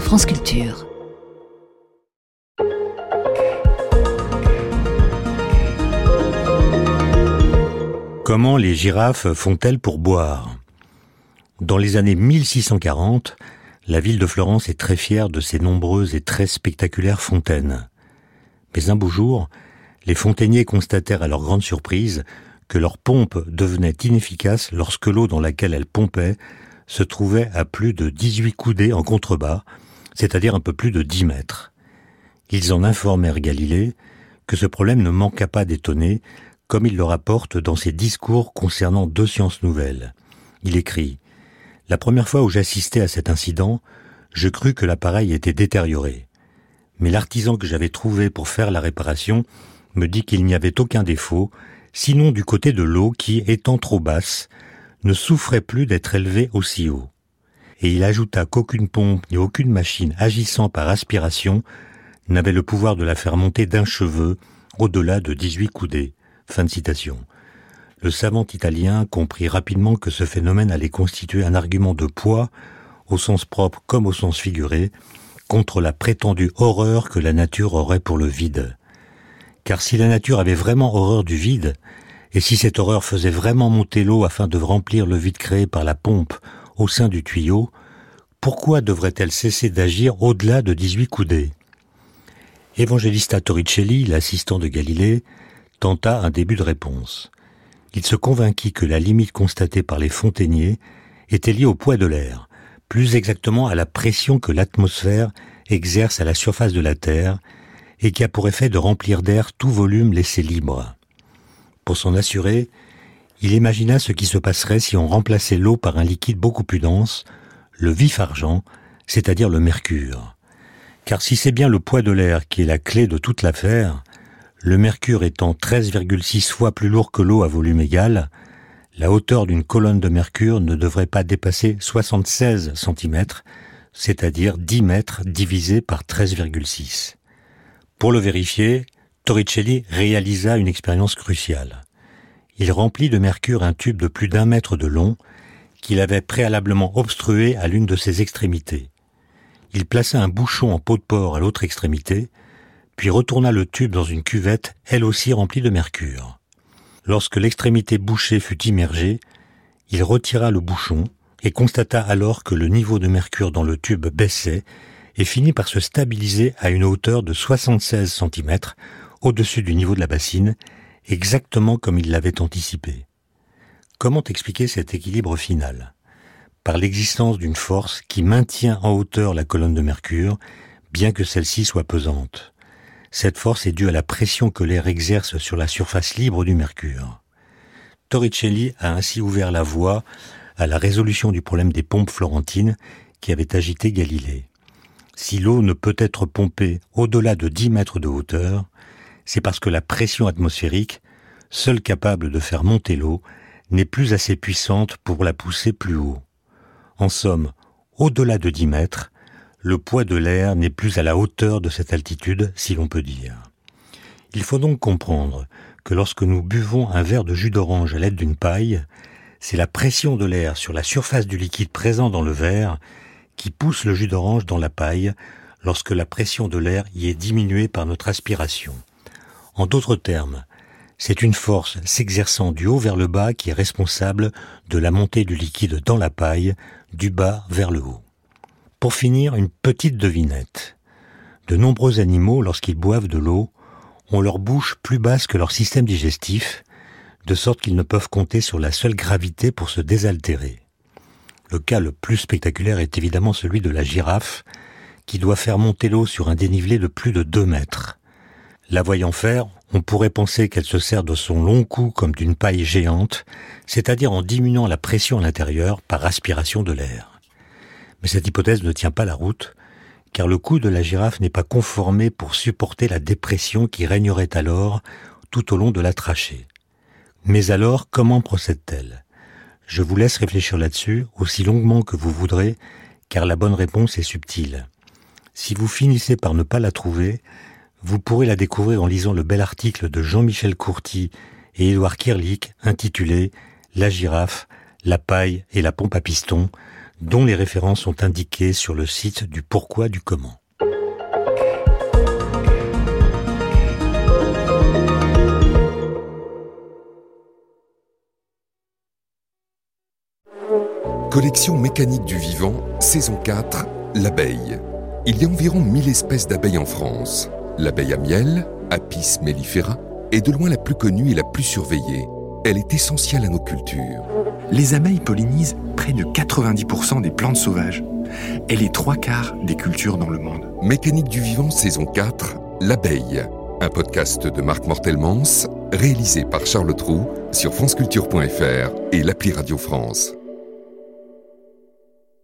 France Culture. Comment les girafes font-elles pour boire? Dans les années 1640, la ville de Florence est très fière de ses nombreuses et très spectaculaires fontaines. Mais un beau jour, les fontainiers constatèrent à leur grande surprise que leur pompe devenait inefficace lorsque l'eau dans laquelle elles pompaient se trouvait à plus de 18 coudées en contrebas, c'est-à-dire un peu plus de 10 mètres. Ils en informèrent Galilée que ce problème ne manqua pas d'étonner, comme il le rapporte dans ses discours concernant deux sciences nouvelles. Il écrit La première fois où j'assistais à cet incident, je crus que l'appareil était détérioré. Mais l'artisan que j'avais trouvé pour faire la réparation me dit qu'il n'y avait aucun défaut, sinon du côté de l'eau qui, étant trop basse, ne souffrait plus d'être élevée aussi haut. Et il ajouta qu'aucune pompe ni aucune machine agissant par aspiration n'avait le pouvoir de la faire monter d'un cheveu au-delà de 18 coudées. Fin de citation. Le savant italien comprit rapidement que ce phénomène allait constituer un argument de poids, au sens propre comme au sens figuré, contre la prétendue horreur que la nature aurait pour le vide. Car si la nature avait vraiment horreur du vide, et si cette horreur faisait vraiment monter l'eau afin de remplir le vide créé par la pompe au sein du tuyau, pourquoi devrait-elle cesser d'agir au-delà de 18 coudées? Evangelista Torricelli, l'assistant de Galilée, tenta un début de réponse. Il se convainquit que la limite constatée par les fontainiers était liée au poids de l'air, plus exactement à la pression que l'atmosphère exerce à la surface de la Terre, et qui a pour effet de remplir d'air tout volume laissé libre. Pour s'en assurer, il imagina ce qui se passerait si on remplaçait l'eau par un liquide beaucoup plus dense, le vif argent, c'est-à-dire le mercure. Car si c'est bien le poids de l'air qui est la clé de toute l'affaire, le mercure étant 13,6 fois plus lourd que l'eau à volume égal, la hauteur d'une colonne de mercure ne devrait pas dépasser 76 cm, c'est-à-dire 10 mètres divisé par 13,6. Pour le vérifier, Torricelli réalisa une expérience cruciale. Il remplit de mercure un tube de plus d'un mètre de long qu'il avait préalablement obstrué à l'une de ses extrémités. Il plaça un bouchon en pot de porc à l'autre extrémité, puis retourna le tube dans une cuvette, elle aussi remplie de mercure. Lorsque l'extrémité bouchée fut immergée, il retira le bouchon et constata alors que le niveau de mercure dans le tube baissait et finit par se stabiliser à une hauteur de 76 cm au-dessus du niveau de la bassine, exactement comme il l'avait anticipé. Comment expliquer cet équilibre final? Par l'existence d'une force qui maintient en hauteur la colonne de mercure, bien que celle-ci soit pesante. Cette force est due à la pression que l'air exerce sur la surface libre du mercure. Torricelli a ainsi ouvert la voie à la résolution du problème des pompes florentines qui avait agité Galilée. Si l'eau ne peut être pompée au-delà de 10 mètres de hauteur, c'est parce que la pression atmosphérique, seule capable de faire monter l'eau, n'est plus assez puissante pour la pousser plus haut. En somme, au-delà de 10 mètres, le poids de l'air n'est plus à la hauteur de cette altitude, si l'on peut dire. Il faut donc comprendre que lorsque nous buvons un verre de jus d'orange à l'aide d'une paille, c'est la pression de l'air sur la surface du liquide présent dans le verre qui pousse le jus d'orange dans la paille lorsque la pression de l'air y est diminuée par notre aspiration. En d'autres termes, c'est une force s'exerçant du haut vers le bas qui est responsable de la montée du liquide dans la paille, du bas vers le haut. Pour finir, une petite devinette. De nombreux animaux, lorsqu'ils boivent de l'eau, ont leur bouche plus basse que leur système digestif, de sorte qu'ils ne peuvent compter sur la seule gravité pour se désaltérer. Le cas le plus spectaculaire est évidemment celui de la girafe, qui doit faire monter l'eau sur un dénivelé de plus de deux mètres. La voyant faire, on pourrait penser qu'elle se sert de son long cou comme d'une paille géante, c'est-à-dire en diminuant la pression à l'intérieur par aspiration de l'air. Mais cette hypothèse ne tient pas la route, car le cou de la girafe n'est pas conformé pour supporter la dépression qui régnerait alors tout au long de la trachée. Mais alors, comment procède-t-elle? Je vous laisse réfléchir là-dessus aussi longuement que vous voudrez, car la bonne réponse est subtile. Si vous finissez par ne pas la trouver, vous pourrez la découvrir en lisant le bel article de Jean-Michel Courty et Édouard Kirlik intitulé La girafe, la paille et la pompe à piston dont les références sont indiquées sur le site du pourquoi du comment. Collection mécanique du vivant, saison 4, l'abeille. Il y a environ 1000 espèces d'abeilles en France. L'abeille à miel, Apis mellifera, est de loin la plus connue et la plus surveillée. Elle est essentielle à nos cultures. Les abeilles pollinisent près de 90% des plantes sauvages et les trois quarts des cultures dans le monde. Mécanique du vivant, saison 4, l'abeille. Un podcast de Marc Mortelmans, réalisé par Charles Trou sur franceculture.fr et l'appli Radio France.